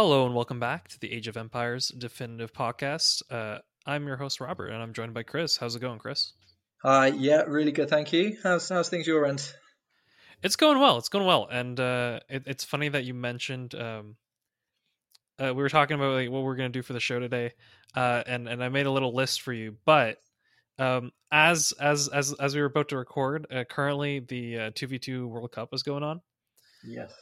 Hello and welcome back to the Age of Empires Definitive Podcast. Uh, I'm your host Robert, and I'm joined by Chris. How's it going, Chris? Hi, yeah, really good, thank you. How's how's things your end? It's going well. It's going well, and uh, it, it's funny that you mentioned. Um, uh, we were talking about like, what we're going to do for the show today, uh, and and I made a little list for you. But um, as as as as we were about to record, uh, currently the two v two World Cup is going on. Yes.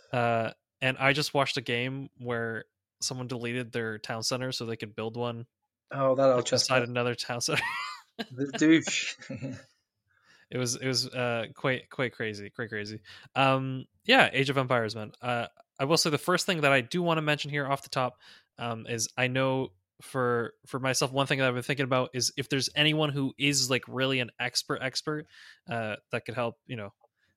And I just watched a game where someone deleted their town center so they could build one. Oh, that'll like, just beside another town center. the douche. it was it was uh quite quite crazy, quite crazy. Um, yeah, Age of Empires, man. Uh, I will say the first thing that I do want to mention here off the top um, is I know for for myself one thing that I've been thinking about is if there's anyone who is like really an expert expert uh, that could help you know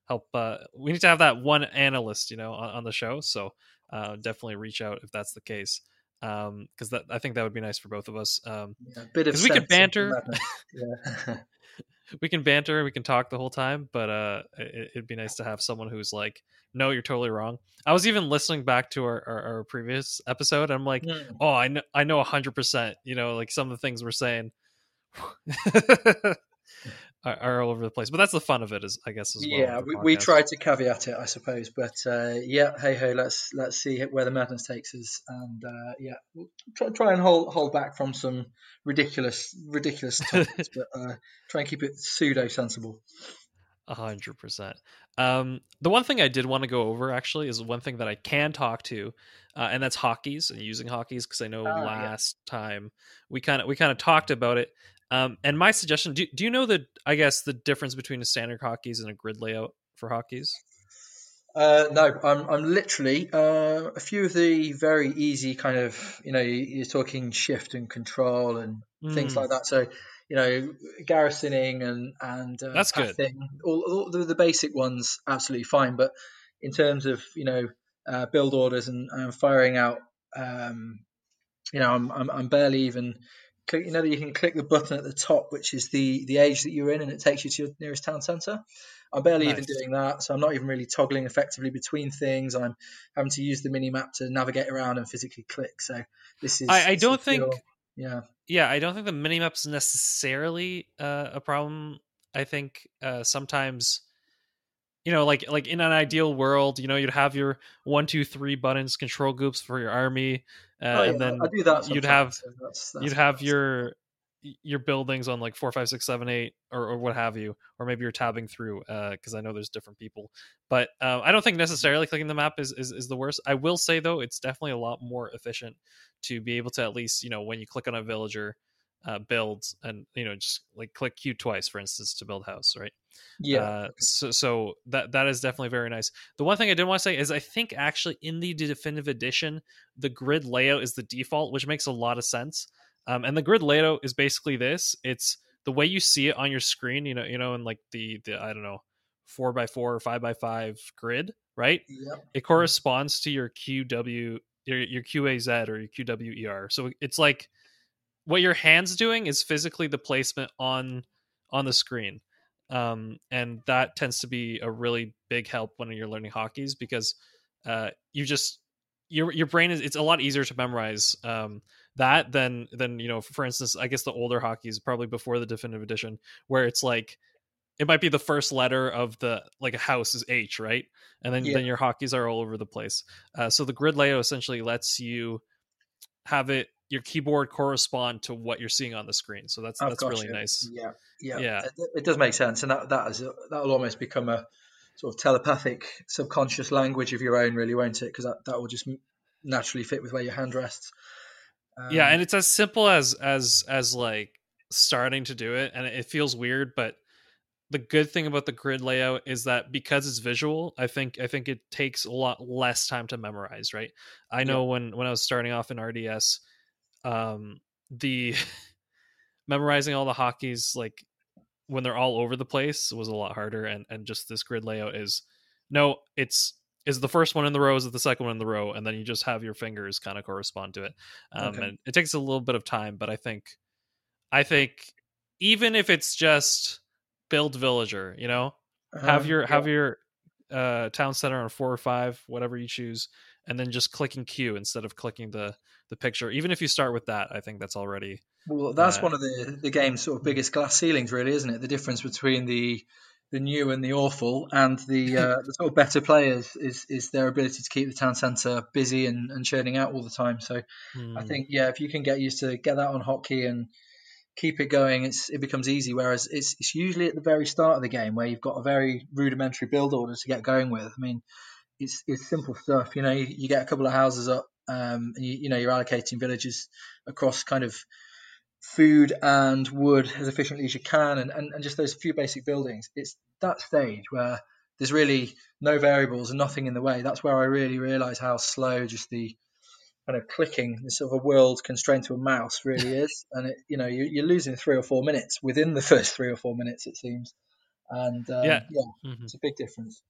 help uh, we need to have that one analyst you know on, on the show so uh, definitely reach out if that's the case um because that i think that would be nice for both of us um yeah, bit of we can banter yeah. we can banter we can talk the whole time but uh it, would be nice to have someone who's like no you're totally wrong i was even listening back to our, our, our previous episode i'm like mm. oh i know i know 100% you know like some of the things we're saying are, are, all over the place. But that's the fun of it, is I guess. As well yeah, we, we tried to caveat it, I suppose, but uh, yeah, hey ho, let's let's see where the madness takes us, and uh, yeah, we'll try, try and hold hold back from some ridiculous ridiculous topics, but uh, try and keep it pseudo sensible. A hundred percent. Um, the one thing I did want to go over actually is one thing that I can talk to, uh, and that's hotkeys and using hotkeys because I know uh, last yeah. time we kind of we kind of talked about it. Um, and my suggestion: do, do you know the I guess the difference between a standard hotkeys and a grid layout for hotkeys? Uh, no, I'm I'm literally uh, a few of the very easy kind of you know you're talking shift and control and mm. things like that. So you know garrisoning and and uh, that's good. All, all the, the, basic ones absolutely fine, but in terms of you know uh, build orders and, and firing out, um, you know I'm, I'm I'm barely even click, you know that you can click the button at the top, which is the the age that you're in, and it takes you to your nearest town centre. I'm barely nice. even doing that, so I'm not even really toggling effectively between things. I'm having to use the mini map to navigate around and physically click. So this is. I, I don't think. Feel, yeah. Yeah, I don't think the mini map's necessarily uh, a problem. I think uh, sometimes you know like like in an ideal world you know you'd have your one two three buttons control groups for your army uh, oh, yeah, and then I do that you'd have that's, that's you'd have your your buildings on like four five six seven eight or, or what have you or maybe you're tabbing through because uh, i know there's different people. But uh, i don't think necessarily clicking the map is, is is the worst. I will say though it's definitely a lot more efficient to be able to at least you know when you click on a villager uh, builds and you know just like click Q twice, for instance, to build house, right? Yeah. Uh, so so that that is definitely very nice. The one thing I did want to say is I think actually in the definitive edition, the grid layout is the default, which makes a lot of sense. Um, and the grid layout is basically this: it's the way you see it on your screen. You know, you know, in like the the I don't know four by four or five by five grid, right? Yep. It corresponds to your QW your your QAZ or your QWER. So it's like what your hands doing is physically the placement on on the screen. Um, and that tends to be a really big help when you're learning hotkeys because uh, you just your your brain is it's a lot easier to memorize um, that than than you know for instance i guess the older hotkeys probably before the definitive edition where it's like it might be the first letter of the like a house is h right? And then yeah. then your hotkeys are all over the place. Uh, so the grid layout essentially lets you have it your keyboard correspond to what you're seeing on the screen. So that's that's really you. nice. Yeah, yeah, yeah. It, it, does make sense, and that that is that will almost become a sort of telepathic, subconscious language of your own, really, won't it? Because that that will just naturally fit with where your hand rests. Um, yeah, and it's as simple as as as like starting to do it, and it feels weird, but the good thing about the grid layout is that because it's visual i think i think it takes a lot less time to memorize right i know yeah. when when i was starting off in rts um the memorizing all the hotkeys like when they're all over the place was a lot harder and and just this grid layout is no it's is the first one in the row is it the second one in the row and then you just have your fingers kind of correspond to it um okay. and it takes a little bit of time but i think i think even if it's just build villager you know uh, have your yeah. have your uh town center on four or five whatever you choose and then just clicking Q instead of clicking the the picture. Even if you start with that, I think that's already well. That's uh, one of the the game's sort of biggest glass ceilings, really, isn't it? The difference between the the new and the awful, and the uh, the sort of better players is is their ability to keep the town centre busy and, and churning out all the time. So mm. I hmm. think yeah, if you can get used to get that on hotkey and keep it going, it's it becomes easy. Whereas it's it's usually at the very start of the game where you've got a very rudimentary build order to get going with. I mean, it's it's simple stuff. You know, you, you get a couple of houses up, um, and you, you know you're allocating villages across kind of food and wood as efficiently as you can and, and, and just those few basic buildings. It's that stage where there's really no variables and nothing in the way. That's where i really realize how slow just the kind of clicking the sort of a world constrained to a mouse really is. And it, you know you, you're losing three or four minutes within the first three or four minutes it seems. And um, yeah, yeah mm-hmm. it's a big difference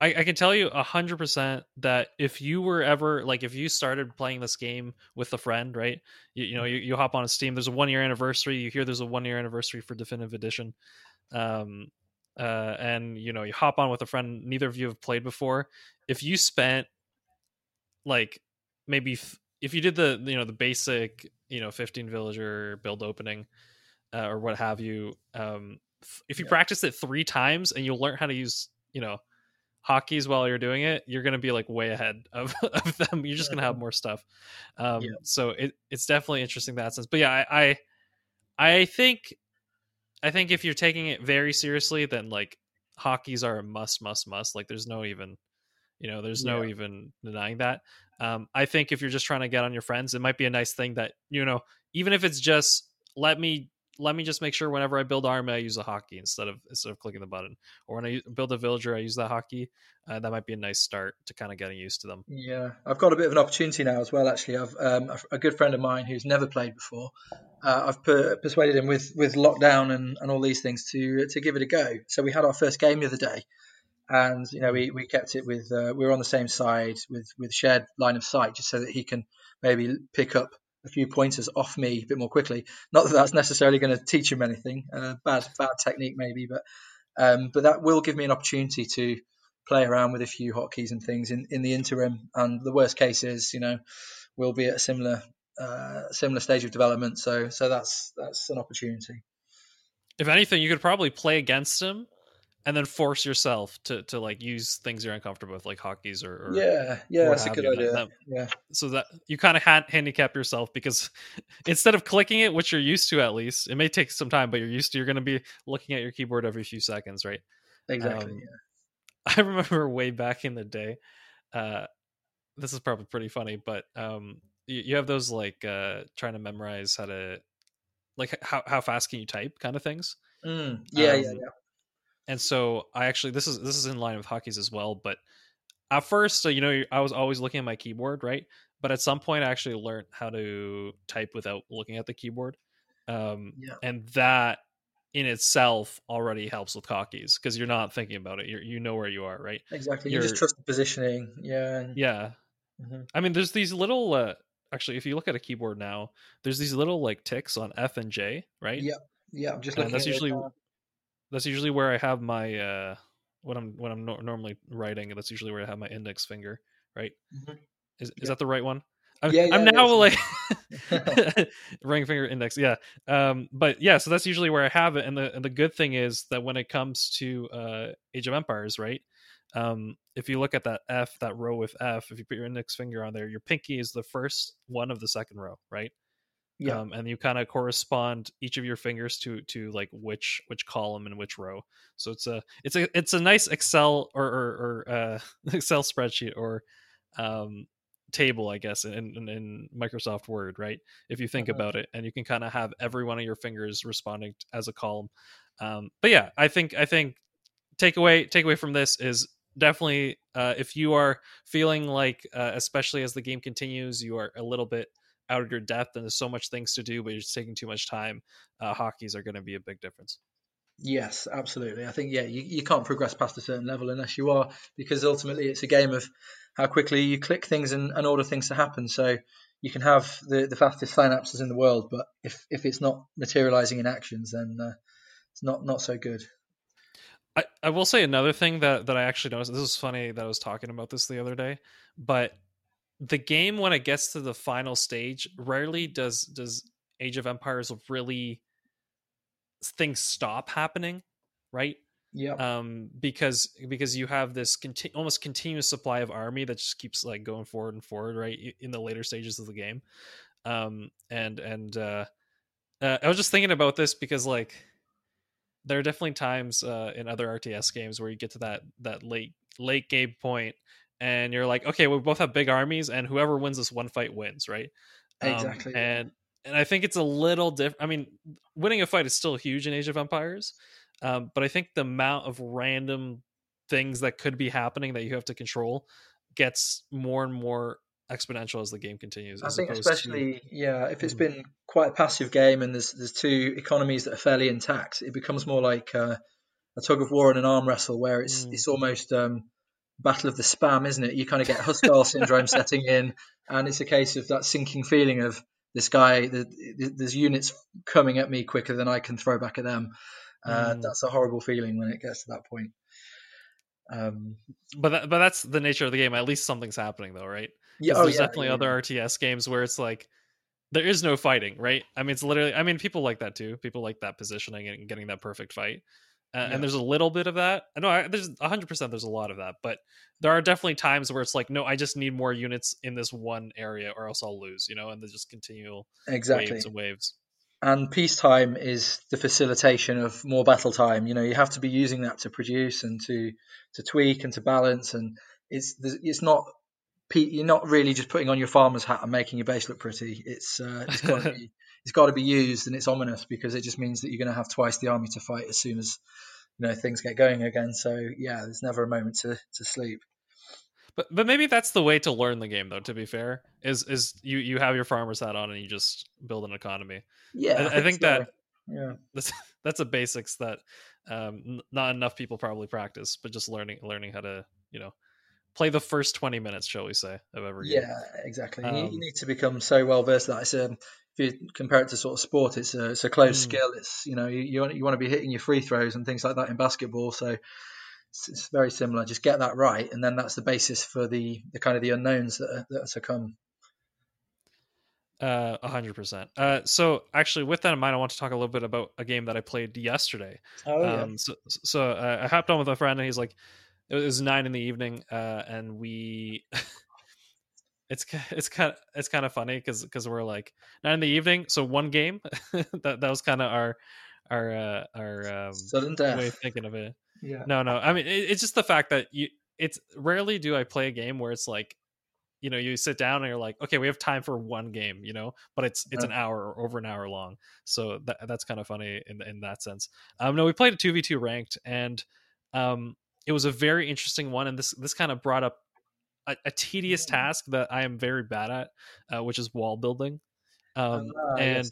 I, I can tell you a hundred percent that if you were ever like if you started playing this game with a friend, right? You, you know, you, you hop on a Steam. There's a one year anniversary. You hear there's a one year anniversary for Definitive Edition, um, uh, and you know you hop on with a friend. Neither of you have played before. If you spent like maybe f- if you did the you know the basic you know 15 villager build opening uh, or what have you, um, if you yeah. practice it three times and you'll learn how to use you know hotkeys while you're doing it, you're gonna be like way ahead of, of them. You're just gonna have more stuff. Um, yeah. So it, it's definitely interesting that sense. But yeah, I, I I think I think if you're taking it very seriously, then like hotkeys are a must, must, must. Like there's no even you know there's no even denying that um, i think if you're just trying to get on your friends it might be a nice thing that you know even if it's just let me let me just make sure whenever I build army, I use a hotkey instead of instead of clicking the button. Or when I build a villager, I use that hotkey. Uh, that might be a nice start to kind of getting used to them. Yeah, I've got a bit of an opportunity now as well. Actually, I've um, a good friend of mine who's never played before. Uh, I've per- persuaded him with with lockdown and, and all these things to to give it a go. So we had our first game the other day, and you know we, we kept it with uh, we were on the same side with with shared line of sight just so that he can maybe pick up a few pointers off me a bit more quickly. Not that that's necessarily going to teach him anything. Uh, bad bad technique maybe, but um, but that will give me an opportunity to play around with a few hotkeys and things in, in the interim. And the worst case is, you know, we'll be at a similar uh, similar stage of development. So so that's that's an opportunity. If anything, you could probably play against him and then force yourself to to like use things you're uncomfortable with, like hotkeys or, or yeah, yeah, that's a good idea. That, yeah, so that you kind of ha- handicap yourself because instead of clicking it, which you're used to at least, it may take some time, but you're used to. You're going to be looking at your keyboard every few seconds, right? Exactly. Um, yeah. I remember way back in the day. Uh, this is probably pretty funny, but um, you, you have those like uh, trying to memorize how to like how how fast can you type kind of things. Mm, yeah, um, yeah, yeah and so I actually this is this is in line with hotkeys as well. But at first, you know, I was always looking at my keyboard, right? But at some point, I actually learned how to type without looking at the keyboard, um, yeah. and that in itself already helps with hotkeys because you're not thinking about it. You you know where you are, right? Exactly. You're, you just trust the positioning. Yeah. Yeah. Mm-hmm. I mean, there's these little. Uh, actually, if you look at a keyboard now, there's these little like ticks on F and J, right? Yeah. Yeah. I'm just. And that's usually that's usually where I have my uh when I'm when I'm no- normally writing. That's usually where I have my index finger. Right? Mm-hmm. Is is that the right one? I'm, yeah, yeah, I'm now like ring finger index. Yeah. Um, but yeah, so that's usually where I have it. And the and the good thing is that when it comes to uh Age of Empires, right? Um, if you look at that F, that row with F, if you put your index finger on there, your pinky is the first one of the second row, right? Yeah. um, and you kind of correspond each of your fingers to to like which which column and which row. So it's a it's a it's a nice excel or or, or uh, excel spreadsheet or um table i guess in, in, in microsoft word right? If you think uh-huh. about it and you can kind of have every one of your fingers responding as a column. Um but yeah i think i think takeaway takeaway from this is definitely uh, if you are feeling like uh, especially as the game continues you are a little bit out of your depth and there's so much things to do but you're just taking too much time uh, hotkeys are going to be a big difference. Yes absolutely. I think yeah you, you can't progress past a certain level unless you are because ultimately it's a game of how quickly you click things and, and order things to happen. So you can have the, the fastest synapses in the world but if, if it's not materializing in actions then uh, it's not not so good. I, I will say another thing that, that I actually noticed. This is funny that I was talking about this the other day, but the game when it gets to the final stage rarely does does age of empires really things stop happening right? Yeah um because because you have this conti- almost continuous supply of army that just keeps like going forward and forward right in the later stages of the game. Um and and uh, uh i was just thinking about this because like there are definitely times uh in other rts games where you get to that that late late game point and you're like okay we both have big armies and whoever wins this one fight wins right um, exactly and and i think it's a little different i mean winning a fight is still huge in age of empires um, but I think the amount of random things that could be happening that you have to control gets more and more exponential as the game continues. I think, especially to... yeah, if it's mm-hmm. been quite a passive game and there's there's two economies that are fairly intact, it becomes more like uh, a tug of war and an arm wrestle, where it's mm. it's almost um, battle of the spam, isn't it? You kind of get hostile syndrome setting in, and it's a case of that sinking feeling of this guy. The, the, there's units coming at me quicker than I can throw back at them. Uh, mm. That's a horrible feeling when it gets to that point. Um, but that, but that's the nature of the game. At least something's happening, though, right? Yeah, oh, there's yeah, definitely yeah, other RTS games where it's like there is no fighting, right? I mean, it's literally. I mean, people like that too. People like that positioning and getting that perfect fight. Uh, yeah. And there's a little bit of that. I know there's 100. percent There's a lot of that, but there are definitely times where it's like, no, I just need more units in this one area, or else I'll lose. You know, and there's just continual exactly waves and waves and peacetime is the facilitation of more battle time. You know, you have to be using that to produce and to to tweak and to balance, and it's it's not you're not really just putting on your farmer's hat and making your base look pretty. It's uh, it's got to be it's got to be used, and it's ominous because it just means that you're going to have twice the army to fight as soon as you know things get going again. So yeah, there's never a moment to to sleep. But but maybe that's the way to learn the game, though. To be fair, is is you you have your farmer's hat on and you just build an economy. Yeah, I, I think, think so. that yeah that's that's a basics that um, not enough people probably practice, but just learning learning how to you know play the first 20 minutes shall we say of every game. yeah exactly um, you, you, need to become so well versed that it's a um, if you compare it to sort of sport it's a, it's a close mm. skill it's you know you, you want, you want to be hitting your free throws and things like that in basketball so it's, it's, very similar. Just get that right, and then that's the basis for the the kind of the unknowns that are, that are to come. Uh, a hundred percent. Uh, so actually, with that in mind, I want to talk a little bit about a game that I played yesterday. Oh yeah. Um, so so uh, I hopped on with a friend, and he's like, it was nine in the evening, uh, and we. it's it's kind of it's kind of funny because because we're like nine in the evening, so one game. that that was kind of our our uh, our um, sudden death way of thinking of it. Yeah. No, no. I mean, it, it's just the fact that you. It's rarely do I play a game where it's like, you know, you sit down and you're like, okay, we have time for one game, you know, but it's it's an hour or over an hour long. So that that's kind of funny in in that sense. Um, no, we played a two v two ranked, and um, it was a very interesting one, and this this kind of brought up a, a tedious task that I am very bad at, uh, which is wall building. Um, uh, and yes.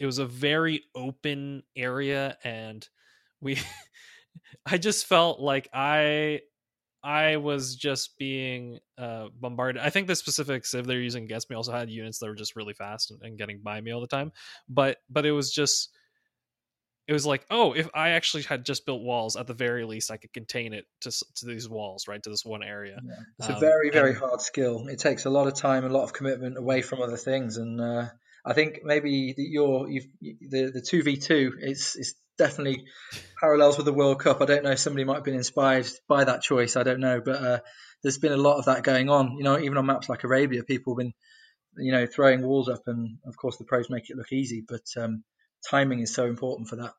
it was a very open area, and we I just felt like I I was just being uh, bombarded. I think the specific civ they're using against me also had units that were just really fast and, and, getting by me all the time. But but it was just it was like oh if I actually had just built walls at the very least I could contain it to to these walls right to this one area. Yeah. It's um, a very very and, hard skill. It takes a lot of time, a lot of commitment away from other things, and uh, I think maybe your you've the the two v two is is definitely parallels with the World Cup. I don't know. Somebody might have been inspired by that choice. I don't know, but uh, there's been a lot of that going on. You know, even on maps like Arabia, people have been, you know, throwing walls up, and of course the pros make it look easy, but um, timing is so important for that.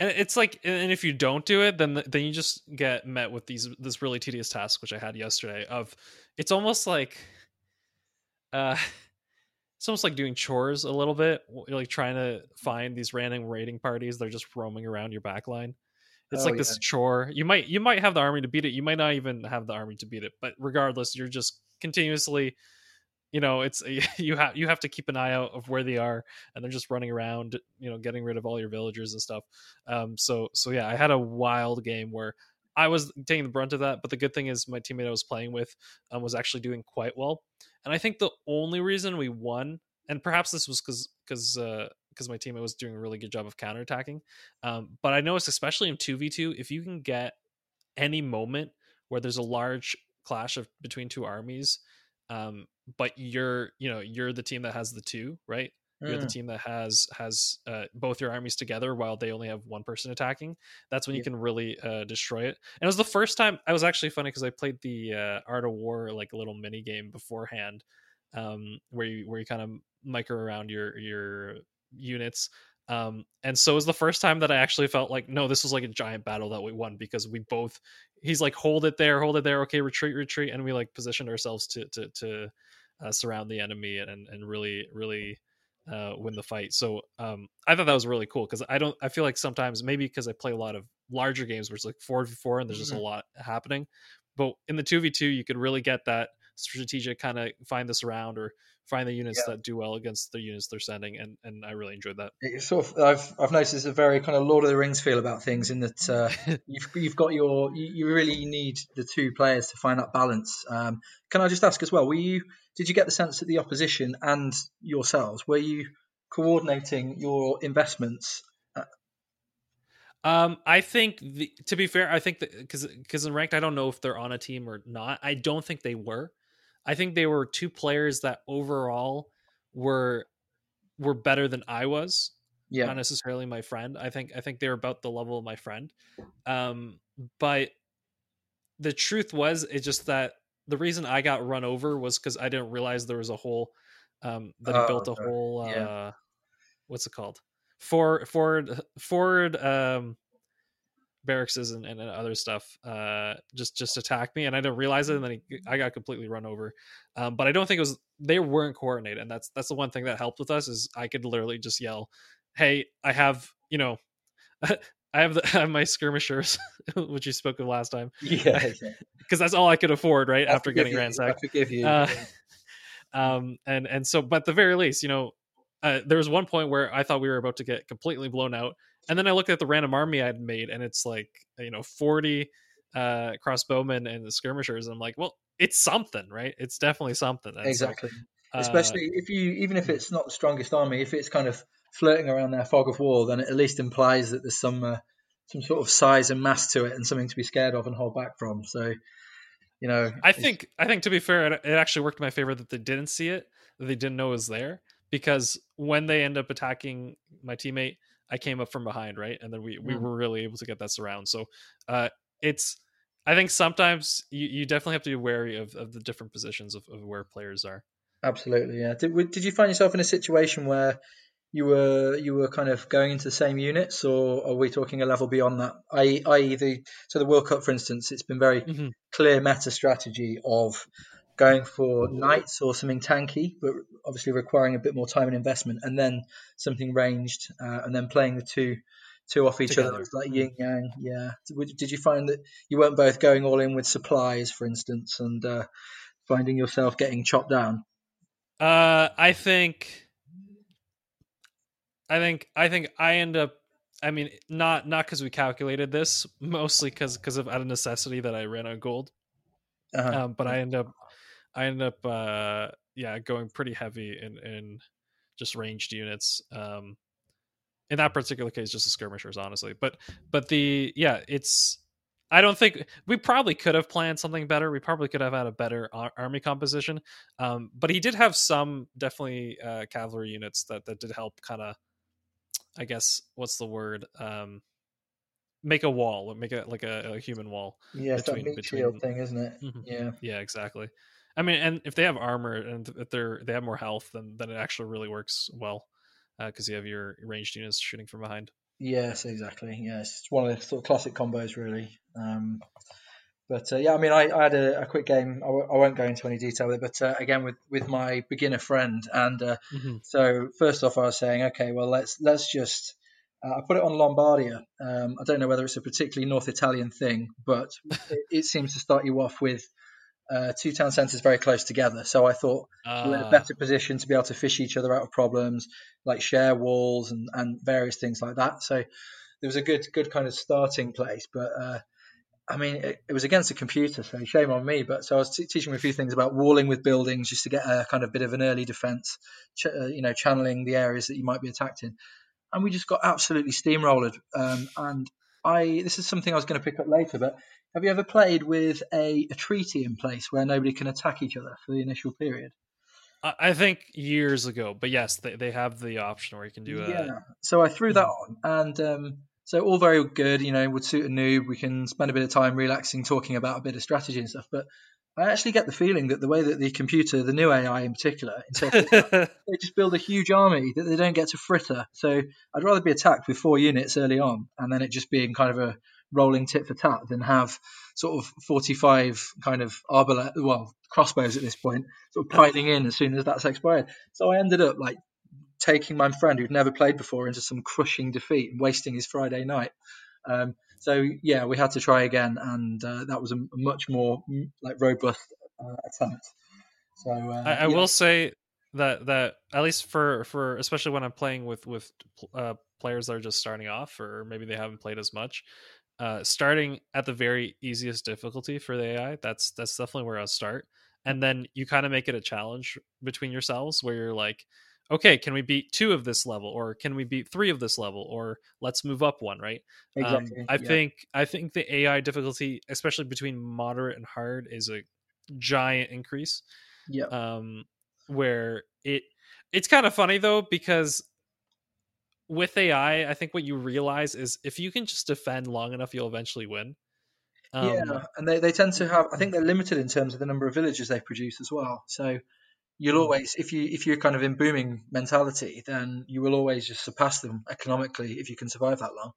And it's like, and if you don't do it, then then you just get met with these this really tedious task, which I had yesterday. Of it's almost like, uh, it's almost like doing chores a little bit. You're like trying to find these random raiding parties. They're just roaming around your backline. It's oh, like yeah. this chore. You might you might have the army to beat it. You might not even have the army to beat it. But regardless, you're just continuously, you know, it's you have you have to keep an eye out of where they are, and they're just running around, you know, getting rid of all your villagers and stuff. Um, so so yeah, I had a wild game where I was taking the brunt of that. But the good thing is, my teammate I was playing with um, was actually doing quite well. And I think the only reason we won, and perhaps this was because because because uh, my teammate was doing a really good job of counterattacking, um, but I noticed especially in two v two, if you can get any moment where there's a large clash of between two armies, um, but you're you know you're the team that has the two, right? You're the Mm, team that has has uh, both your armies together while they only have one person attacking. That's when you can really uh, destroy it. And it was the first time. I was actually funny because I played the uh, Art of War like a little mini game beforehand, um, where you where you kind of micro around your your units. Um, and so it was the first time that I actually felt like no, this was like a giant battle that we won because we both. He's like hold it there, hold it there. Okay, retreat, retreat, and we like positioned ourselves to to to uh, surround the enemy and and really really uh, win the fight. So um, I thought that was really cool because I don't. I feel like sometimes maybe because I play a lot of larger games where it's like four v four and there's just a Mhm. lot happening. But in the two v two, you could really get that strategic kind of find this around or find the units Yeah. that do well against the units they're sending, and and I really enjoyed that. it's sort of I've I've noticed a very kind of Lord of the Rings feel about things in that uh, you've you've got your you, you really need the two players to find that balance. Um, can I just ask as well? Were you did you get the sense that the opposition and yourselves were you coordinating your investments? Um, I think the, to be fair, I think that because because in ranked, I don't know if they're on a team or not. I don't think they were. I think they were two players that overall were were better than I was. Yeah, Not necessarily my friend. I think I think they were about the level of my friend. Um, but the truth was, it's just that the reason I got run over was because I didn't realize there was a whole um, that he Oh, built a whole uh, Yeah. what's it called forward forward forward um, barracks and, and other stuff uh, just just attacked me and I didn't realize it and then he, I got completely run over. Um, but I don't think it was they weren't coordinated and that's that's the one thing that helped with us is I could literally just yell, "Hey, I have you know." I have, the, I have my skirmishers, which you spoke of last time, yeah, yeah. because that's all I could afford, right? I After getting you, ransacked I forgive you. uh, um and and so but at the very least you know uh, there was one point where i thought we were about to get completely blown out and then i looked at the random army I'd made and it's like you know 40 uh crossbowmen and the skirmishers and i'm like well it's something right it's definitely something And so, exactly. uh, Especially if you, even if it's not the strongest army, if it's kind of flirting around their fog of war, then it at least implies that there's some uh, some sort of size and mass to it, and something to be scared of and hold back from. So, you know, I think I think to be fair, it, it actually worked in my favor that they didn't see it, that they didn't know it was there, because when they end up attacking my teammate, I came up from behind, right, and then we we Mm. were really able to get that surround. So, uh, it's I think sometimes you, you definitely have to be wary of, of the different positions of, of where players are. absolutely, yeah. Did, did you find yourself in a situation where you were you were kind of going into the same units, or are we talking a level beyond that? I, i.e., the so the World Cup, for instance, it's been very Mhm. clear meta strategy of going for knights or something tanky, but obviously requiring a bit more time and investment, and then something ranged, uh, and then playing the two two off each other. Together. It's like Mm. yin yang. Yeah. Did did you find that you weren't both going all in with supplies, for instance, and uh, finding yourself getting chopped down? Uh, I think, I think, I think I end up. I mean, not not because we calculated this, mostly because because of out of necessity that I ran out of gold. Uh-huh. um, but I end up I end up uh, yeah going pretty heavy in in just ranged units. Um, in that particular case, just the skirmishers, honestly. But but the yeah, it's I don't think we probably could have planned something better. We probably could have had a better ar- army composition. Um, but he did have some definitely uh, cavalry units that that did help kind of I guess what's the word um, make a wall, make it like a, a human wall. yeah, that between- shield between- thing, isn't it? Mhm. Yeah. Yeah, exactly. I mean, and if they have armor and if they're they have more health, then then it actually really works well because you have your ranged units shooting from behind. Yes, exactly. Yes, it's one of the sort of classic combos, really. Um, but uh, yeah, I mean, I, I had a, a quick game. I, w- I won't go into any detail with it, but uh, again, with with my beginner friend, and uh, so first off, I was saying, okay, well, let's let's just. Uh, I put it on Lombardia. Um, I don't know whether it's a particularly North Italian thing, but it, it seems to start you off with uh, two town centres very close together. So I thought we're in a Uh, better position to be able to fish each other out of problems, like share walls and, and various things like that. So there was a good good kind of starting place. But uh, I mean, it, it was against a computer, so shame on me. But so I was t- teaching a few things about walling with buildings just to get a kind of bit of an early defence, ch- uh, you know, channeling the areas that you might be attacked in. And we just got absolutely steamrolled. Um, and I this is something I was going to pick up later, but Have you ever played with a, a treaty in place where nobody can attack each other for the initial period? I, I think years ago, but yes, they, they have the option where you can do a Yeah. So I threw that on, and um, so all very good. You know, would suit a noob. We can spend a bit of time relaxing, talking about a bit of strategy and stuff. But I actually get the feeling that the way that the computer, the new AI in particular, that, they just build a huge army that they don't get to fritter. So I'd rather be attacked with four units early on, and then it just being kind of a rolling tit for tat than have sort of 45 kind of arbalest, well, crossbows at this point, sort of piling in as soon as that's expired. So I ended up like taking my friend who'd never played before into some crushing defeat and wasting his Friday night. Um, so yeah, we had to try again, and uh, that was a, much more like robust uh, attempt. So uh, I, I yeah. will say that that at least for for especially when I'm playing with with uh, players that are just starting off or maybe they haven't played as much, uh, starting at the very easiest difficulty for the AI, that's that's definitely where I'll start, and then you kind of make it a challenge between yourselves where you're like. Okay, can we beat two of this level, or can we beat three of this level, or let's move up one, right? exactly. Um, I yeah. think I think the AI difficulty, especially between moderate and hard, is a giant increase. yeah. Um, where it it's kind of funny though because with AI, I think what you realize is if you can just defend long enough, you'll eventually win. Um, yeah, and they, they tend to have. I think they're limited in terms of the number of villages they produce as well. So you'll Mm. always, if you if you're kind of in booming mentality, then you will always just surpass them economically if you can survive that long.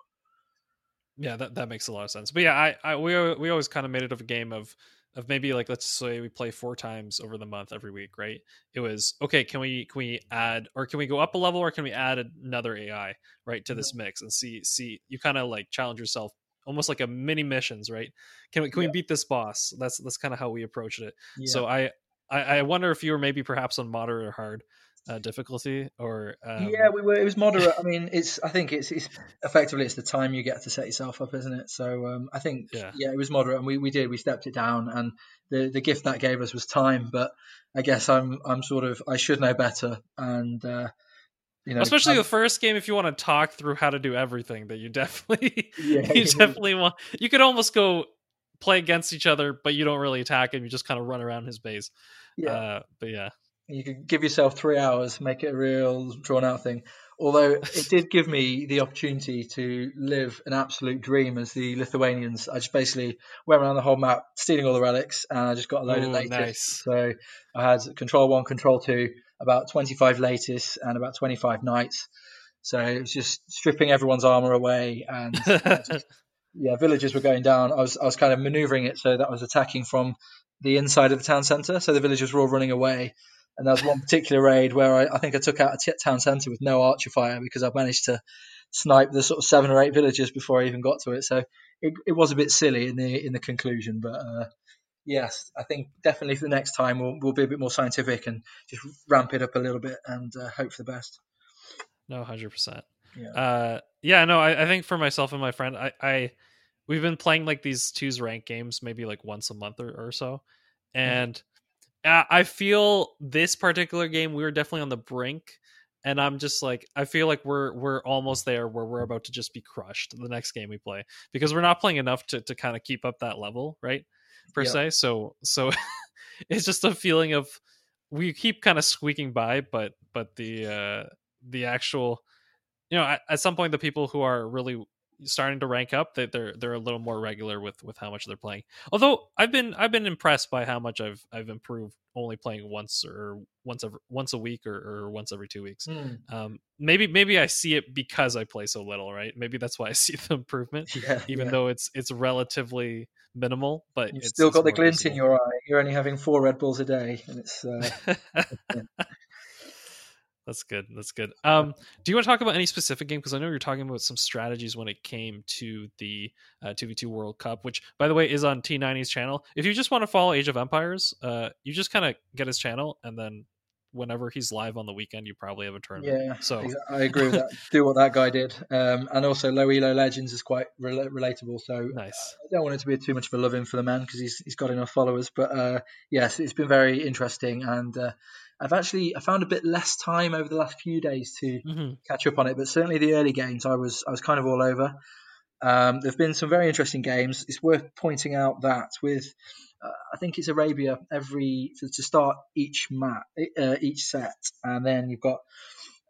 yeah, that, that makes a lot of sense. But yeah, I, I we we always kind of made it of a game of of maybe like let's say we play four times over the month every week, right? It was okay. Can we can we add or can we go up a level or can we add another AI right to this mm-hmm. mix and see see you kind of like challenge yourself almost like a mini missions, right? Can we can Yeah. we beat this boss? That's that's kind of how we approached it. Yeah. So I, I I wonder if you were maybe perhaps on moderate or hard uh, difficulty or um, yeah, we were. It was moderate. I mean, it's. I think it's. It's effectively it's the time you get to set yourself up, isn't it? So um, I think Yeah. yeah. it was moderate, and we, we did. We stepped it down, and the the gift that gave us was time. But I guess I'm I'm sort of I should know better, and uh, you know, especially I'm- the first game if you want to talk through how to do everything that you definitely Yeah, you you- definitely want you could almost go play against each other but you don't really attack him you just kind of run around his base yeah. uh but yeah You could give yourself three hours, make it a real drawn out thing. Although it did give me the opportunity to live an absolute dream as the Lithuanians. I just basically went around the whole map, stealing all the relics, and I just got a load of Ooh, Leitis. nice. So I had control one, control two, about 25 Leitis, and about 25 knights. So it was just stripping everyone's armor away, and yeah, villagers were going down. I was I was kind of maneuvering it so that I was attacking from the inside of the town centre. So the villagers were all running away. And there was one particular raid where I, I think I took out a t- town centre with no archer fire because I managed to snipe the sort of seven or eight villagers before I even got to it. So it, it was a bit silly in the in the conclusion, but uh, yes, I think definitely for the next time we'll, we'll be a bit more scientific and just ramp it up a little bit and uh, hope for the best. no 100% Yeah. uh yeah no I, I think for myself and my friend i i we've been playing like these twos rank games maybe like once a month or, or so and uh, i feel this particular game we were definitely on the brink and i'm just like i feel like we're we're almost there where we're about to just be crushed the next game we play because we're not playing enough to, to kind of keep up that level right per Yeah. se so so it's just a feeling of we keep kind of squeaking by but but the uh the actual you know at, at some point the people who are really starting to rank up that they're they're a little more regular with with how much they're playing although i've been i've been impressed by how much i've i've improved only playing once or once every once a week or, or once every two weeks Hmm. um maybe maybe i see it because i play so little right maybe that's why i see the improvement Yeah, even yeah. though it's it's relatively minimal but You've still got the glint in your eye. You're only having four Red Bulls a day, and it's uh, That's good. That's good. Um, do you want to talk about any specific game? Because I know you're talking about some strategies when it came to the uh, 2v2 World Cup, which, by the way, is on T90's channel. If you just want to follow Age of Empires, uh, you just kind of get his channel, and then whenever he's live on the weekend, you probably have a tournament. yeah. So I agree with that. Do what that guy did, um, and also Low Elo Legends is quite rela- relatable. So nice. I don't want it to be too much of a love in for the man because he's he's got enough followers. But uh, yes, it's been very interesting, and uh, I've actually I found a bit less time over the last few days to hmm catch up on it. But certainly the early games, I was I was kind of all over. Um, there have been some very interesting games. It's worth pointing out that with, uh, I think it's Arabia every to, to start each map, uh, each set, and then you've got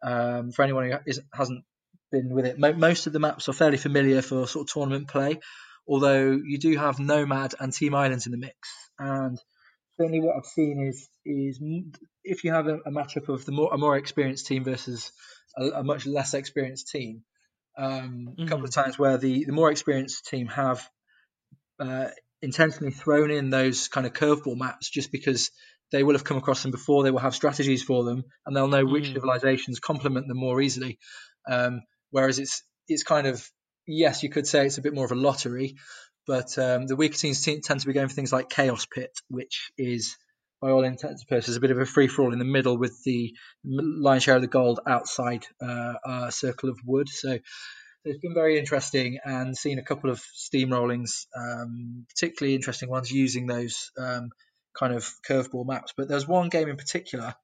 um, for anyone who is, hasn't been with it, mo- most of the maps are fairly familiar for sort of tournament play. Although you do have Nomad and Team Islands in the mix, and certainly what I've seen is is if you have a, a matchup of the more a more experienced team versus a, a much less experienced team, um, mm-hmm. a couple of mm-hmm. times where the, the more experienced team have uh, intentionally thrown in those kind of curveball maps just because they will have come across them before, they will have strategies for them, and they'll know which mm. civilizations complement them more easily. Um, whereas it's it's kind of yes, you could say it's a bit more of a lottery, but um, the weaker teams tend to be going for things like Chaos Pit, which is by all intents and purposes a bit of a free for all in the middle with the lion share of the gold outside uh, a circle of wood. So it's been very interesting and seen a couple of steamrollings, um, particularly interesting ones using those um, kind of curveball maps. But there's one game in particular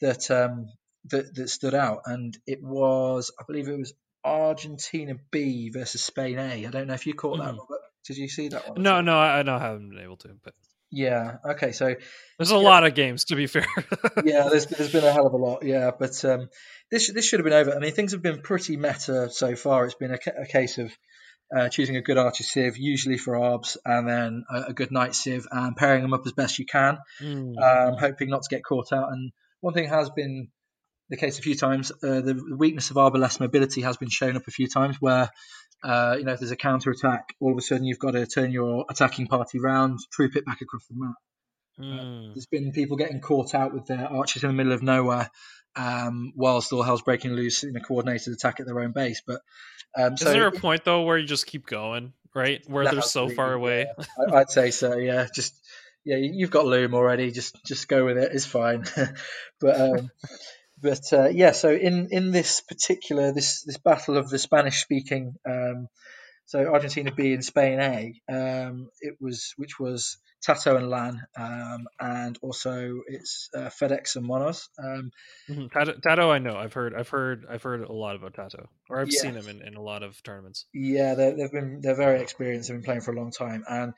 that, um, that that stood out, and it was, I believe, it was Argentina B versus Spain A. I don't know if you caught mm-hmm. that, Robert. Did you see that one? No, no, I, I haven't been able to, but yeah. Okay. So there's a yeah. lot of games to be fair. yeah, there's there's been a hell of a lot. Yeah, but um, this this should have been over. I mean, things have been pretty meta so far. It's been a, a case of uh, choosing a good archer civ, usually for arbs, and then a, a, good knight civ, and pairing them up as best you can, mm. um, hoping not to get caught out. And one thing has been the case a few times. Uh, the weakness of arbalest mobility has been shown up a few times, where uh, you know if there's a counter attack, all of a sudden you've got to turn your attacking party round, troop it back across the map. Mm. Uh, there's been people getting caught out with their archers in the middle of nowhere, um, whilst all hell's breaking loose in a coordinated attack at their own base. But um, is so, there a point though where you just keep going, right? Where they're so far away? Yeah, I'd say so. Yeah, just yeah, you've got loom already. Just just go with it. It's fine. but um, but uh, yeah, so in in this particular this this battle of the Spanish speaking, um, so Argentina B and Spain A, um, it was which was Tato and Lan, um, and also it's uh, FedEx and Monos. Um, mm-hmm. Tato, Tato, I know. I've heard. I've heard. I've heard a lot about Tato, or I've seen him in, in a lot of tournaments. Yeah, they've been they're very experienced. They've been playing for a long time, and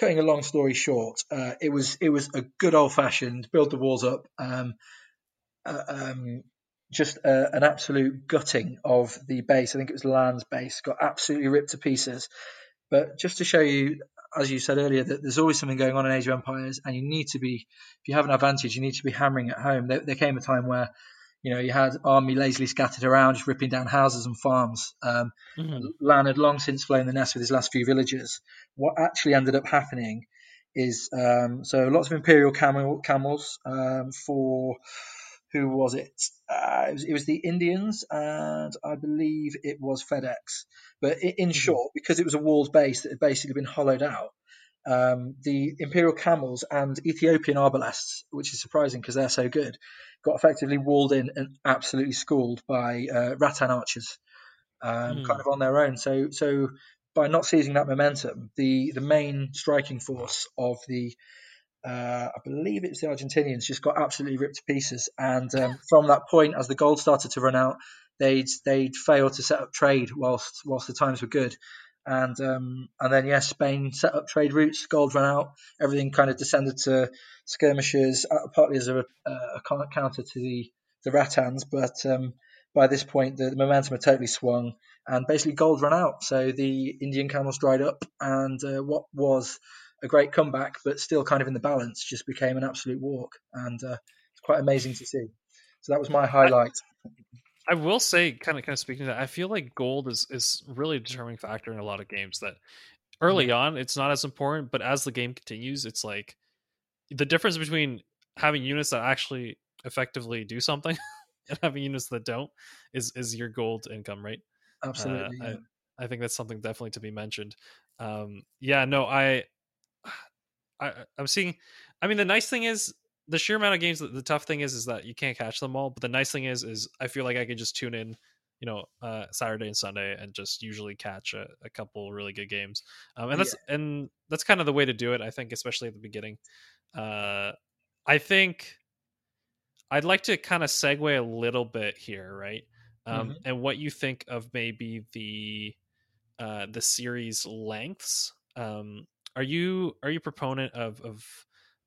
cutting a long story short, uh, it was it was a good old fashioned build the walls up. Um, um, just uh, an absolute gutting of the base. I think it was Lan's base got absolutely ripped to pieces. But just to show you, as you said earlier, that there's always something going on in Age of Empires, and you need to be, if you have an advantage, you need to be hammering at home. There, there came a time where, you know, you had army lazily scattered around, just ripping down houses and farms. Um, mm-hmm. Lan had long since flown the nest with his last few villagers. What actually ended up happening is um, so lots of imperial camel, camels um, for who was it? Uh, it, was, it, was, the Indians, and I believe it was FedEx. But in, in mm-hmm. short, because it was a walled base that had basically been hollowed out, um, the Imperial Camels and Ethiopian Arbalests, which is surprising because they're so good, got effectively walled in and absolutely schooled by uh, Rattan archers, um, mm. kind of on their own. So, so by not seizing that momentum, the the main striking force of the uh, I believe it's the Argentinians, just got absolutely ripped to pieces. And um, from that point, as the gold started to run out, they'd they'd failed to set up trade whilst whilst the times were good. And um, and then yes, Spain set up trade routes. Gold ran out. Everything kind of descended to skirmishes, uh, partly as a, a counter to the the Rattans. But um, by this point, the, the momentum had totally swung, and basically gold ran out. So the Indian camels dried up, and uh, what was a great comeback, but still kind of in the balance, just became an absolute walk, and uh, it's quite amazing to see. So that was my highlight. I, I will say, kind of, kind of speaking to that, I feel like gold is is really a determining factor in a lot of games. That early mm-hmm. on, it's not as important, but as the game continues, it's like the difference between having units that actually effectively do something and having units that don't is is your gold income, right? Absolutely. Uh, yeah. I, I think that's something definitely to be mentioned. Um, yeah, no, I I, I'm seeing. I mean, the nice thing is the sheer amount of games. The tough thing is, is that you can't catch them all. But the nice thing is, is I feel like I can just tune in, you know, uh, Saturday and Sunday, and just usually catch a, a couple really good games. Um, and that's yeah. and that's kind of the way to do it. I think, especially at the beginning. Uh, I think I'd like to kind of segue a little bit here, right? Um, mm-hmm. And what you think of maybe the uh, the series lengths. Um, are you are you a proponent of of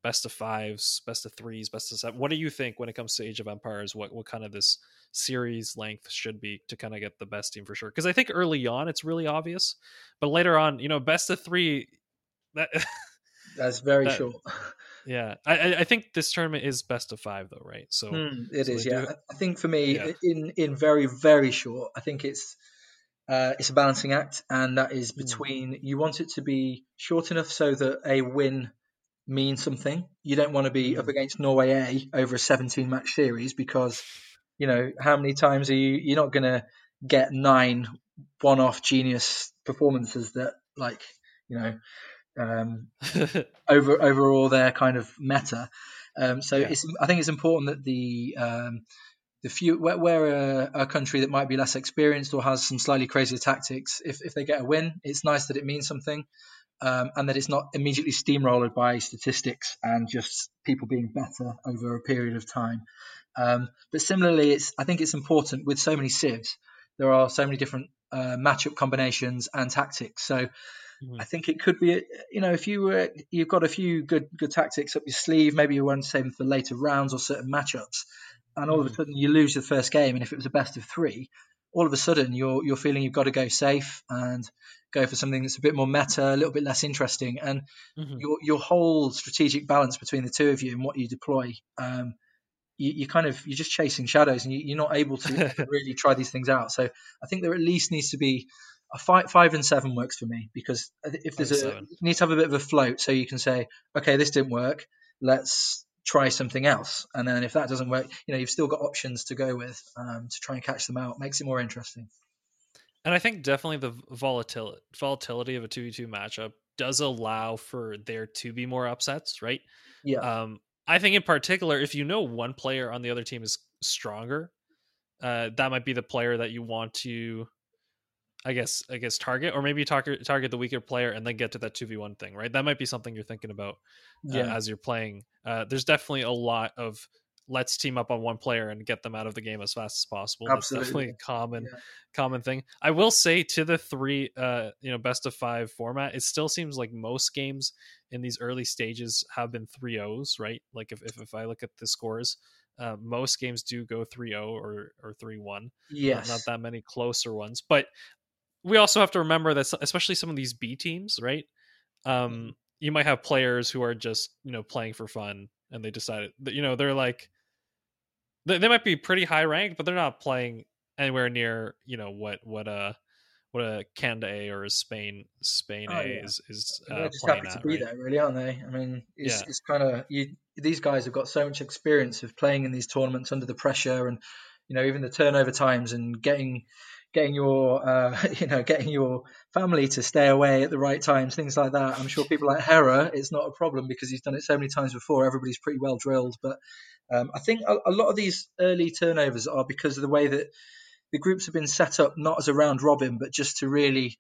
best of fives, best of threes, best of seven? What do you think when it comes to Age of Empires? What what kind of this series length should be to kind of get the best team for sure? Because I think early on it's really obvious, but later on, you know, best of three. That that's very that, short. Yeah, I, I think this tournament is best of five though, right? So mm, it so is. Yeah, do, I think for me, yeah. in in very very short, I think it's uh, it's a balancing act, and that is Mm. between you want it to be short enough so that a win means something. You don't want to be up Mm. against Norway A over a 17 match series because you know how many times are you? You're not going to get nine one-off genius performances that like you know um, over over all their kind of meta. Um, so Yeah. it's I think it's important that the um, the few where, where a, a country that might be less experienced or has some slightly crazier tactics, if if they get a win, it's nice that it means something. Um, and that it's not immediately steamrolled by statistics and just people being better over a period of time. Um, but similarly, it's I think it's important with so many civs, there are so many different uh, matchup combinations and tactics. So Mhm. I think it could be, you know, if you were, you've got a few good good tactics up your sleeve, maybe you want to save them for later rounds or certain matchups, and all of a Mhm. sudden you lose your first game, and if it was a best of three, all of a sudden you're you're feeling you've got to go safe and go for something that's a bit more meta, a little bit less interesting, and Mhm. your your whole strategic balance between the two of you and what you deploy. Um, you, you kind of you're just chasing shadows, and you, you're not able to really try these things out. So I think there at least needs to be a five, five and seven works for me because if there's Five a seven. you need to have a bit of a float, so you can say, okay, this didn't work, let's try something else, and then if that doesn't work, you know you've still got options to go with um, to try and catch them out. Makes it more interesting. And I think definitely the volatility volatility of a two v two matchup does allow for there to be more upsets, right? Yeah, Um, I think in particular, if you know one player on the other team is stronger, uh, that might be the player that you want to, I guess, I guess target, or maybe target target the weaker player and then get to that two v one thing, right? That might be something you're thinking about uh, yeah, as you're playing. Uh, there's definitely a lot of let's team up on one player and get them out of the game as fast as possible. That's Absolutely. definitely a common Yeah. common thing. I will say to the three uh you know best of 5 format, it still seems like most games in these early stages have been 3-0s, right? Like if if, if I look at the scores, uh, most games do go 3-0 or or 3-1 yes, not, not that many closer ones but we also have to remember that especially some of these b teams right um Mm-hmm. you might have players who are just you know playing for fun and they decided that you know they're like they, they might be pretty high ranked but they're not playing anywhere near you know what what uh what a Canada A or a Spain Spain Oh, A yeah. is is they're uh, just happy to be right? there, really, aren't they? I mean, it's, Yeah. it's kind of you. These guys have got so much experience of playing in these tournaments under the pressure, and you know, even the turnover times and getting getting your uh, you know getting your family to stay away at the right times, things like that. I'm sure people like Hera, it's not a problem because he's done it so many times before. Everybody's pretty well drilled, but um, I think a, a lot of these early turnovers are because of the way that the groups have been set up, not as a round robin, but just to really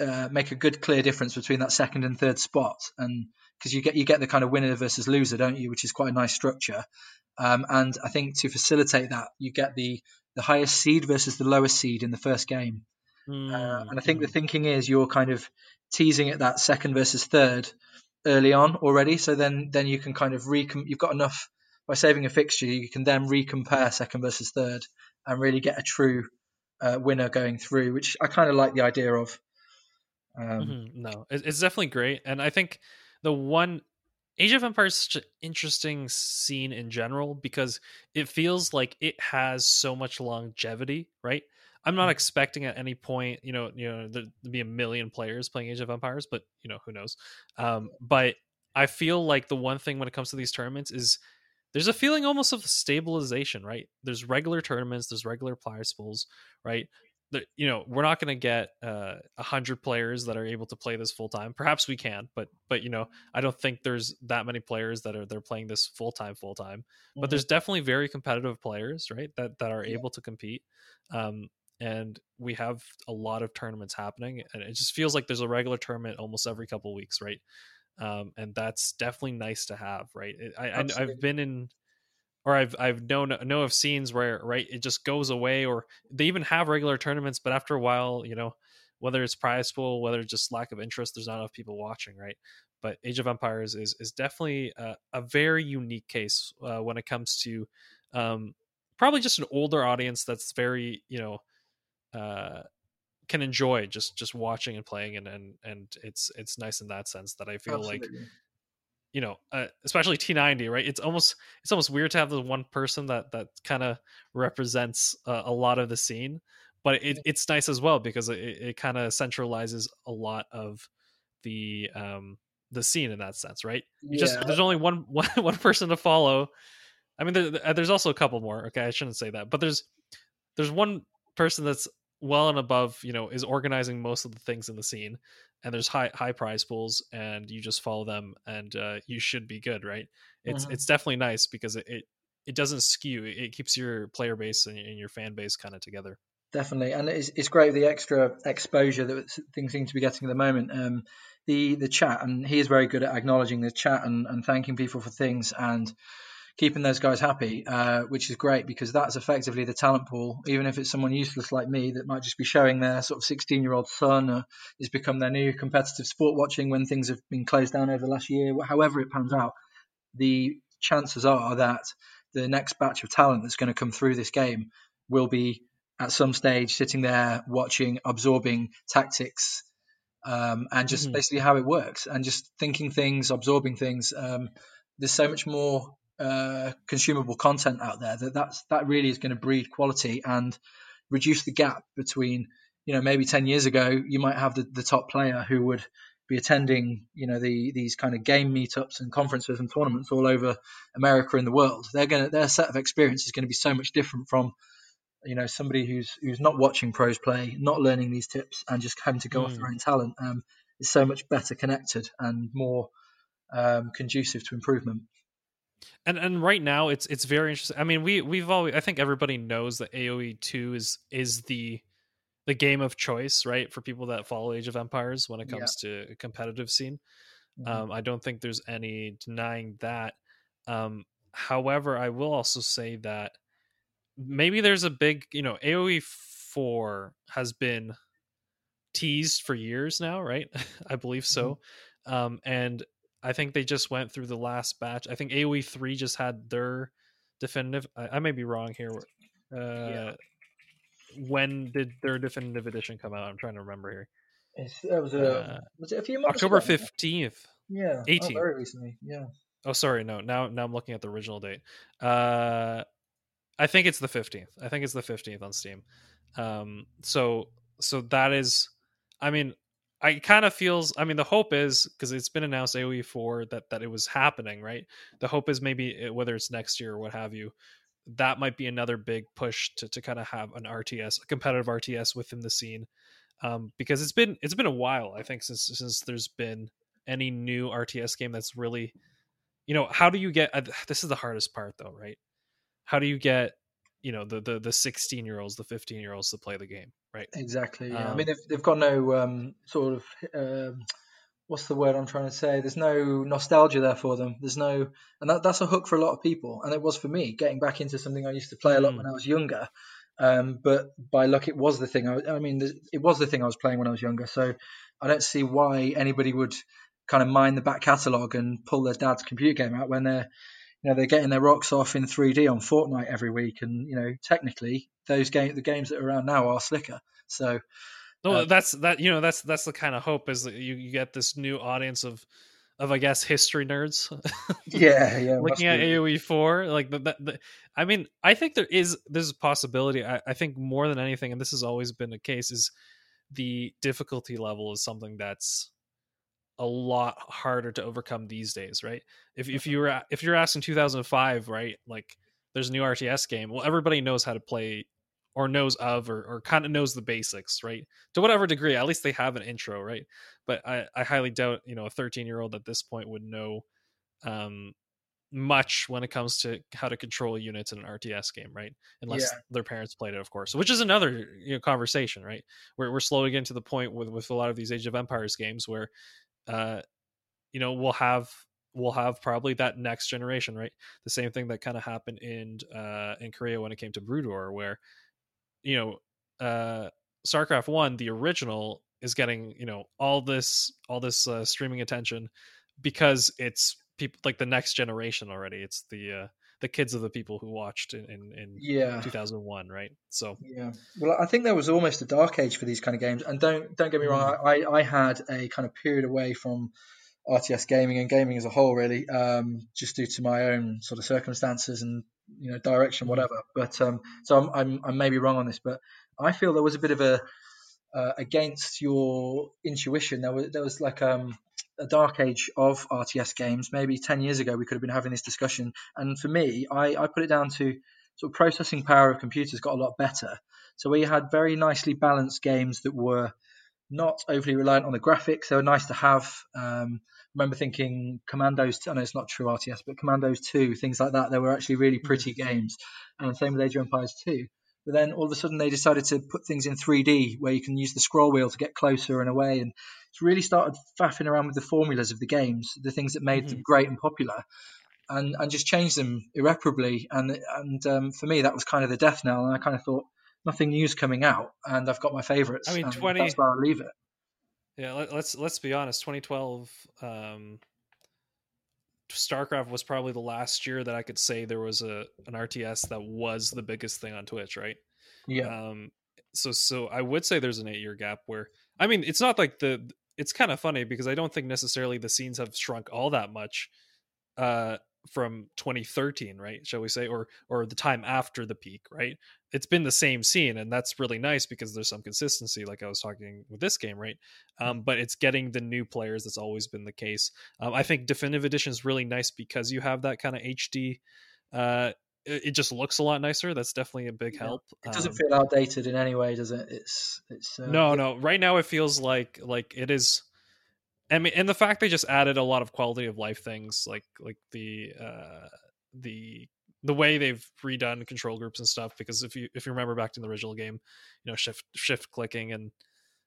uh, make a good clear difference between that second and third spot and because you get you get the kind of winner versus loser don't you which is quite a nice structure um, and i think to facilitate that you get the the highest seed versus the lowest seed in the first game. Uh, Mm, and i think the thinking is you're kind of teasing at that second versus third early on already. So then then you can kind of recom- you've got enough by saving a fixture you can then recompare second versus third and really get a true uh, winner going through which i kind of like the idea of. Um, Mhm, No, it's definitely great, and I think the one Age of Empires is such an interesting scene in general because it feels like it has so much longevity, right? I'm not Mhm. expecting at any point, you know, you know, there to be a million players playing Age of Empires, but you know, who knows? Um, but I feel like the one thing when it comes to these tournaments is there's a feeling almost of stabilization, right? There's regular tournaments, there's regular prize pools, right? You know, we're not going to get uh, a hundred players that are able to play this full time. Perhaps we can, but but you know, I don't think there's that many players that are they're playing this full time, full time. But Mhm. there's definitely very competitive players, right? That that are Yeah. able to compete. Um, and we have a lot of tournaments happening, and it just feels like there's a regular tournament almost every couple weeks, right? Um, and that's definitely nice to have, right? It, I, I Absolutely. I've been in or I've I've known know of scenes where right it just goes away, or they even have regular tournaments, but after a while, you know, whether it's prize pool, whether it's just lack of interest, there's not enough people watching, right? But Age of Empires is is definitely a, a very unique case uh, when it comes to um, probably just an older audience that's very you know uh, can enjoy just just watching and playing and and and it's it's nice in that sense that I feel Absolutely. like you know uh, especially T90 right? It's almost it's almost weird to have the one person that that kind of represents uh, a lot of the scene but it, it's nice as well because it, it kind of centralizes a lot of the um the scene in that sense right? You yeah. just there's only one, one one person to follow. I mean there, there's also a couple more okay? I shouldn't say that but there's there's one person that's well and above you know is organizing most of the things in the scene and there's high high prize pools and you just follow them and uh, you should be good right? It's mm-hmm. it's definitely nice because it, it, it doesn't skew it keeps your player base and, and your fan base kind of together. Definitely and it's, it's great the extra exposure that things seem to be getting at the moment. Um, the the chat and he is very good at acknowledging the chat and, and thanking people for things and keeping those guys happy, uh, which is great because that's effectively the talent pool. Even if it's someone useless like me that might just be showing their sort of 16 year old son or has become their new competitive sport watching when things have been closed down over the last year, however it pans out, the chances are that the next batch of talent that's going to come through this game will be at some stage sitting there watching, absorbing tactics. Um, and just mm-hmm. basically how it works, and just thinking things, absorbing things. Um, there's so much more uh, consumable content out there that that's that really is going to breed quality and reduce the gap between you know maybe 10 years ago you might have the, the top player who would be attending you know the these kind of game meetups and conferences and tournaments all over America and the world they're going to their set of experience is going to be so much different from you know somebody who's who's not watching pros play not learning these tips and just having to go mm. off their own talent um, is so much better connected and more um, conducive to improvement and and right now it's it's very interesting. I mean, we we've always I think everybody knows that AoE two is is the the game of choice, right, for people that follow Age of Empires when it comes yeah. to a competitive scene. Mm-hmm. Um, I don't think there's any denying that. Um, however, I will also say that maybe there's a big, you know, AoE four has been teased for years now, right? I believe so. Mm-hmm. Um, and I think they just went through the last batch. I think AOE three just had their definitive. I, I may be wrong here. Uh, yeah. When did their definitive edition come out? I'm trying to remember here. It's, that was a uh, was it a few months October fifteenth. Yeah, 18. Oh, very recently. Yeah. Oh, sorry. No, now now I'm looking at the original date. Uh, I think it's the fifteenth. I think it's the fifteenth on Steam. Um, so so that is, I mean, I kind of feels. I mean, the hope is because it's been announced AOE four that that it was happening, right? The hope is maybe whether it's next year or what have you, that might be another big push to to kind of have an RTS, a competitive RTS within the scene, um, because it's been it's been a while. I think since since there's been any new RTS game that's really, you know, how do you get? Uh, this is the hardest part though, right? How do you get you know the the the 16 year olds the 15 year olds to play the game right? Exactly yeah. Um, i mean they've, they've got no um, sort of um, what's the word i'm trying to say? There's no nostalgia there for them. There's no and that, that's a hook for a lot of people and it was for me getting back into something i used to play a lot mm. when i was younger um, but by luck it was the thing I, I mean it was the thing i was playing when i was younger so i don't see why anybody would kind of mine the back catalogue and pull their dad's computer game out when they're you know they're getting their rocks off in 3D on Fortnite every week, and you know technically those game the games that are around now are slicker. So, no, uh, that's that you know that's that's the kind of hope is that you, you get this new audience of of I guess history nerds. yeah, yeah. Looking at AOE four, like the, the, the, I mean, I think there is there's a possibility. I, I think more than anything, and this has always been the case, is the difficulty level is something that's a lot harder to overcome these days, right? If if you were if you're asking 2005, right, like there's a new RTS game, well, everybody knows how to play or knows of or, or kind of knows the basics, right? To whatever degree, at least they have an intro, right? But I, I highly doubt, you know, a 13 year old at this point would know um, much when it comes to how to control units in an RTS game, right? Unless yeah. their parents played it, of course. Which is another you know conversation, right? We're we're slowly getting to the point with with a lot of these Age of Empires games where uh, you know, we'll have we'll have probably that next generation, right? The same thing that kind of happened in uh, in Korea when it came to Brood War, where you know, uh, StarCraft One, the original, is getting you know all this all this uh, streaming attention because it's people like the next generation already. It's the uh, the kids of the people who watched in in, in yeah 2001, right? So yeah, well, I think there was almost a dark age for these kind of games. And don't don't get me wrong, Mm. I I had a kind of period away from RTS gaming and gaming as a whole, really, um, just due to my own sort of circumstances and you know direction, Mhm. whatever. But um, so I'm, I'm I may be wrong on this, but I feel there was a bit of a uh, against your intuition. There was there was like um, a dark age of RTS games. Maybe ten years ago, we could have been having this discussion. And for me, I, I put it down to sort of processing power of computers got a lot better. So we had very nicely balanced games that were not overly reliant on the graphics. They were nice to have. Um, remember thinking Commandos. I know it's not true RTS, but Commandos 2, things like that. They were actually really pretty games. And same with Age of Empires 2. But then all of a sudden they decided to put things in 3D where you can use the scroll wheel to get closer and away. And it's really started faffing around with the formulas of the games, the things that made them great and popular. And, and just changed them irreparably. And and um, for me, that was kind of the death knell. And I kind of thought, nothing new's coming out, and I've got my favourites. I mean, and 20 That's where I'll leave it. Yeah, let, let's let's be honest. 2012, um, StarCraft was probably the last year that I could say there was a an RTS that was the biggest thing on Twitch, right? Yeah. Um, so so I would say there's an eight year gap where I mean it's not like the it's kind of funny because I don't think necessarily the scenes have shrunk all that much uh from 2013 right shall we say or or the time after the peak right? It's been the same scene and that's really nice because there's some consistency like i was talking with this game right? Um, but it's getting the new players that's always been the case. Um, i think definitive edition is really nice because you have that kind of hd uh, it, it just looks a lot nicer that's definitely a big Yeah. help It doesn't Um, feel outdated in any way, does it? It's it's uh, no no right now it feels like like it is i mean and the fact they just added a lot of quality of life things like like the uh the the way they've redone control groups and stuff because if you if you remember back to the original game you know shift shift clicking and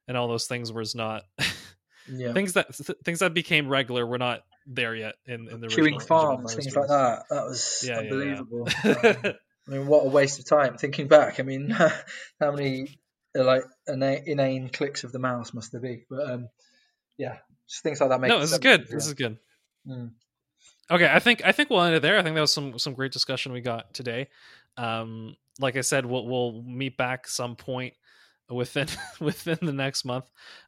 and all those things was not yeah. things that th- things that became regular were not there yet in in the Queuing original Age of farms, things games. like that. That was Yeah, yeah, yeah. unbelievable. Um, I mean, what a waste of time. Thinking back, I mean, how many like ina- inane clicks of the mouse must there be? But um, yeah, just things like that make no this is good much this is good Mm. Okay, I think I think we'll end it there. I think that was some some great discussion we got today. Um, like I said, we'll we'll meet back some point within within the next month.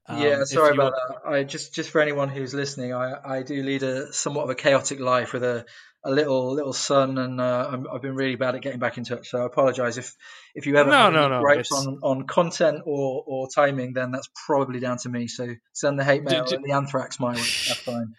Um, yeah, sorry about that. I just just for anyone who's listening, I I do lead a somewhat of a chaotic life with a a little little son, and uh, I'm, I've been really bad at getting back in touch. So I apologise if if you ever No, no, no, gripes it's- on on content or or timing, then that's probably down to me. So send the hate mail do- and the anthrax my way. That's fine.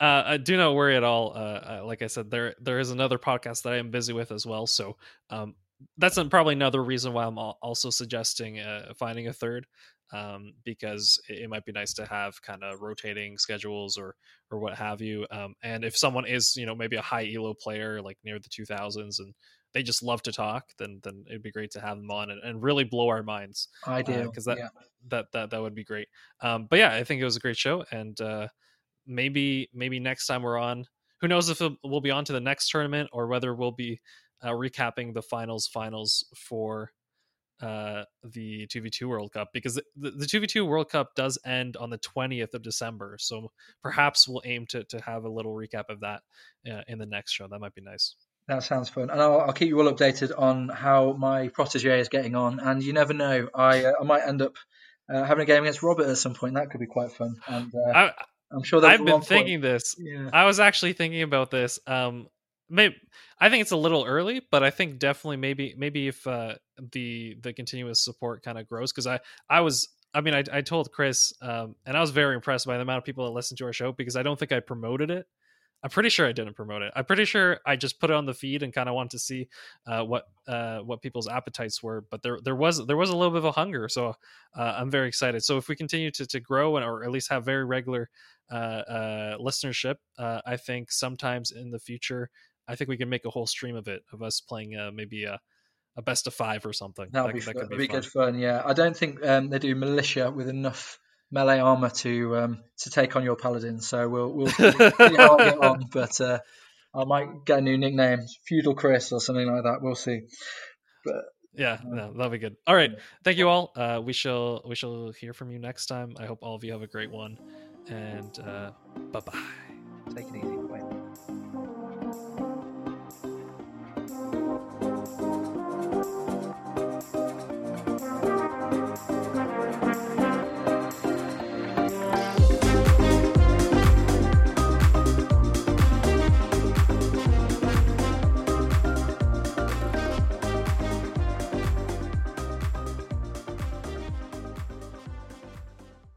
Uh, uh, do not worry at all. Uh, uh, like I said, there there is another podcast that I am busy with as well. So um, that's probably another reason why I'm also suggesting uh, finding a third, um, because it, might be nice to have kind of rotating schedules or or what have you. Um, and if someone is you know maybe a high elo player like near the 2000s and they just love to talk, then then it'd be great to have them on and, and really blow our minds Ideal. 'cause that- yeah. that that that would be great. Um, but yeah, I think it was a great show, and uh, maybe maybe next time we're on, who knows if we'll be on to the next tournament or whether we'll be uh, recapping the finals finals for uh, the 2v2 World Cup because the, the 2v2 World Cup does end on the 20th of December. So perhaps we'll aim to, to have a little recap of that uh, in the next show. That might be nice. That sounds fun, and I'll, I'll keep you all updated on how my protege is getting on. And you never know, I uh, I might end up uh, having a game against Robert at some point. That could be quite fun. And uh, I, I'm sure there's I've been one point- thinking this. Yeah. I was actually thinking about this. Um, maybe I think it's a little early, but I think definitely maybe maybe if uh, the the continuous support kind of grows because I I was I mean I I told Chris um, and I was very impressed by the amount of people that listened to our show because I don't think I promoted it. I'm pretty sure I didn't promote it. I'm pretty sure I just put it on the feed and kind of wanted to see uh, what uh, what people's appetites were. But there there was there was a little bit of a hunger, so uh, I'm very excited. So if we continue to to grow and or at least have very regular uh, uh, listenership, uh, I think sometimes in the future, I think we can make a whole stream of it of us playing uh, maybe a, a best of five or something. That'll that, be, that fun. could be, be fun. good fun. Yeah, I don't think um, they do militia with enough melee armor to um, to take on your paladin. So we'll we'll see see how I get on. But uh, I might get a new nickname, Feudal Chris or something like that. We'll see. But Yeah, no, that'll be good. All right, thank you all. Uh, we shall we shall hear from you next time. I hope all of you have a great one, and uh, bye bye. Take it easy.